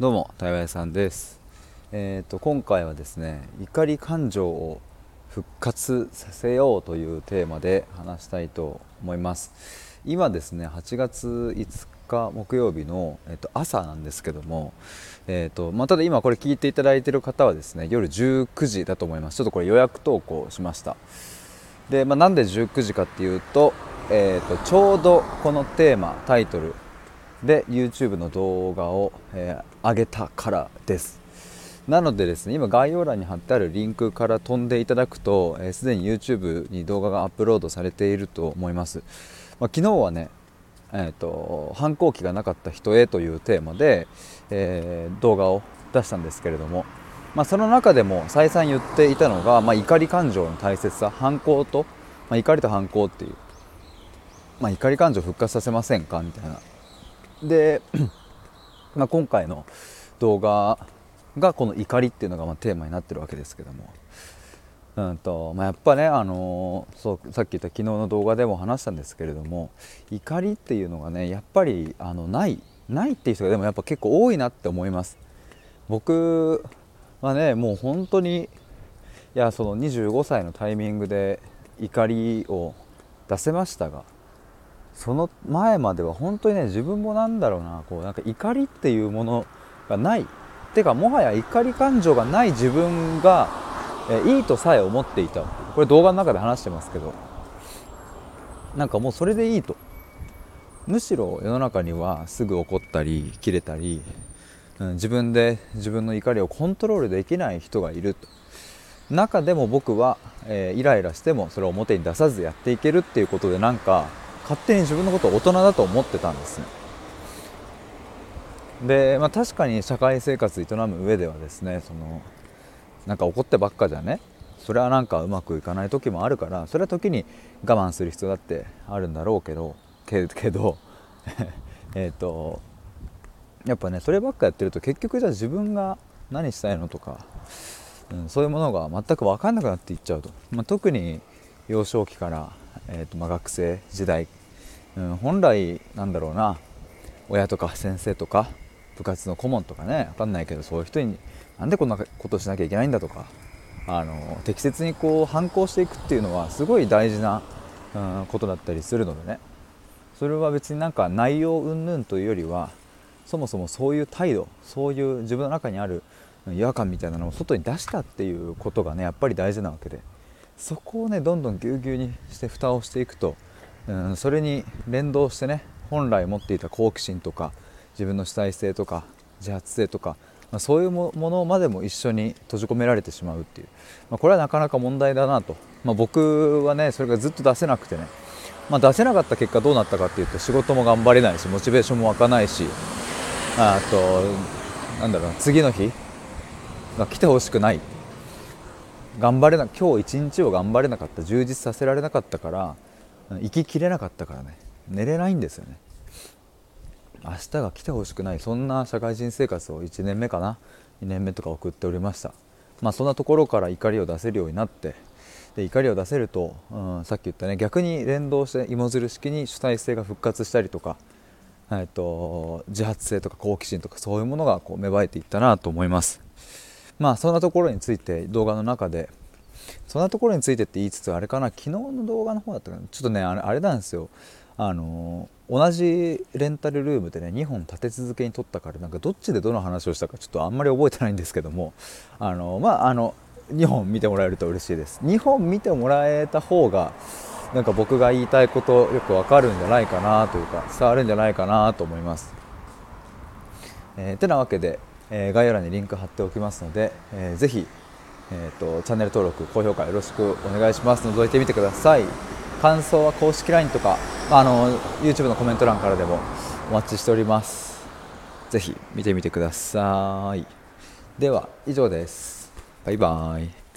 どうも台湾さんです。えっ、ー、と今回はですね怒り感情を復活させようというテーマで話したいと思います。今ですね8月5日木曜日の、えー、と朝なんですけどもえーとまあ、ただ今これ聞いていただいている方はですね夜19時だと思います。ちょっとこれ予約投稿しました。で、まあ、なんで19時かっていうと,、えーとちょうどこのテーマタイトルで YouTube の動画を、えー、上げたからです。なのでですね今概要欄に貼ってあるリンクから飛んでいただくとすで、えー、に YouTube に動画がアップロードされていると思います、まあ、昨日はねえーと、反抗期がなかった人へというテーマで、えー、動画を出したんですけれども、まあ、その中でも再三言っていたのが、まあ、怒り感情の大切さ反抗と、まあ、怒りと反抗っていう、まあ、怒り感情復活させませんかみたいなで、まあ、今回の動画がこの怒りっていうのがまテーマになってるわけですけども、うんとまあ、やっぱね、あの、そうさっき言った昨日の動画でも話したんですけれども怒りっていうのがねやっぱりあのないないっていう人がでもやっぱ結構多いなって思います。僕はねもう本当にいやその25歳のタイミングで怒りを出せましたがその前までは本当にね自分もなんだろうなこうなんか怒りっていうものがない。てかもはや怒り感情がない自分がえいいとさえ思っていた。これ動画の中で話してますけど。なんかもうそれでいいと。むしろ世の中にはすぐ怒ったり切れたり、うん、自分で自分の怒りをコントロールできない人がいると。中でも僕は、えー、イライラしてもそれを表に出さずやっていけるっていうことでなんか勝手に自分のことを大人だと思ってたんですね。で、まあ、確かに社会生活営む上ではですねそのなんか怒ってばっかじゃねそれはなんかうまくいかない時もあるからそれは時に我慢する必要だってあるんだろうけどけけど えっとやっぱねそればっかやってると結局じゃあ自分が何したいのとか、うん、そういうものが全く分かんなくなっていっちゃうと、まあ、特に幼少期から、えーとまあ、学生時代うん、本来なんだろうな親とか先生とか部活の顧問とかね分かんないけどそういう人になんでこんなことしなきゃいけないんだとかあの適切にこう反抗していくっていうのはすごい大事な、うん、ことだったりするのでね。それは別になんか内容云々というよりはそもそもそういう態度そういう自分の中にある違和感みたいなのを外に出したっていうことがねやっぱり大事なわけで。そこをねどんどんぎゅうぎゅうにして蓋をしていくとうん、それに連動してね本来持っていた好奇心とか自分の主体性とか自発性とか、まあ、そういうものまでも一緒に閉じ込められてしまうっていう、まあ、これはなかなか問題だなと、まあ、僕はねそれがずっと出せなくてね、ま出せなかった結果どうなったかっていうと仕事も頑張れないしモチベーションも湧かないしあとなんだろう次の日が来てほしくない。頑張れな今日一日を頑張れなかった充実させられなかったから生ききれなかったからね。寝れないんですよね。明日が来てほしくない。そんな社会人生活を1年目かな。2年目とか送っておりました。まあそんなところから怒りを出せるようになって。で怒りを出せると、うん、さっき言ったね逆に連動して芋づる式に主体性が復活したりとか、えっと、自発性とか好奇心とかそういうものがこう芽生えていったなと思います。まあそんなところについて動画の中でそんなところについてって言いつつあれかな昨日の動画の方だったかな。ちょっとねあれあれなんですよ。あの同じレンタルルームでね2本立て続けに撮ったからなんかどっちでどの話をしたかちょっとあんまり覚えてないんですけども。あのまああの2本見てもらえると嬉しいです。2本見てもらえた方がなんか僕が言いたいことよくわかるんじゃないかなというか伝わるんじゃないかなと思います。えー、てなわけで、えー、概要欄にリンク貼っておきますので、えー、ぜひえーと、チャンネル登録高評価よろしくお願いします。覗いてみてください。感想は公式 LINE とか、まあ、あの YouTube のコメント欄からでもお待ちしております。ぜひ見てみてください。では以上です。バイバイ。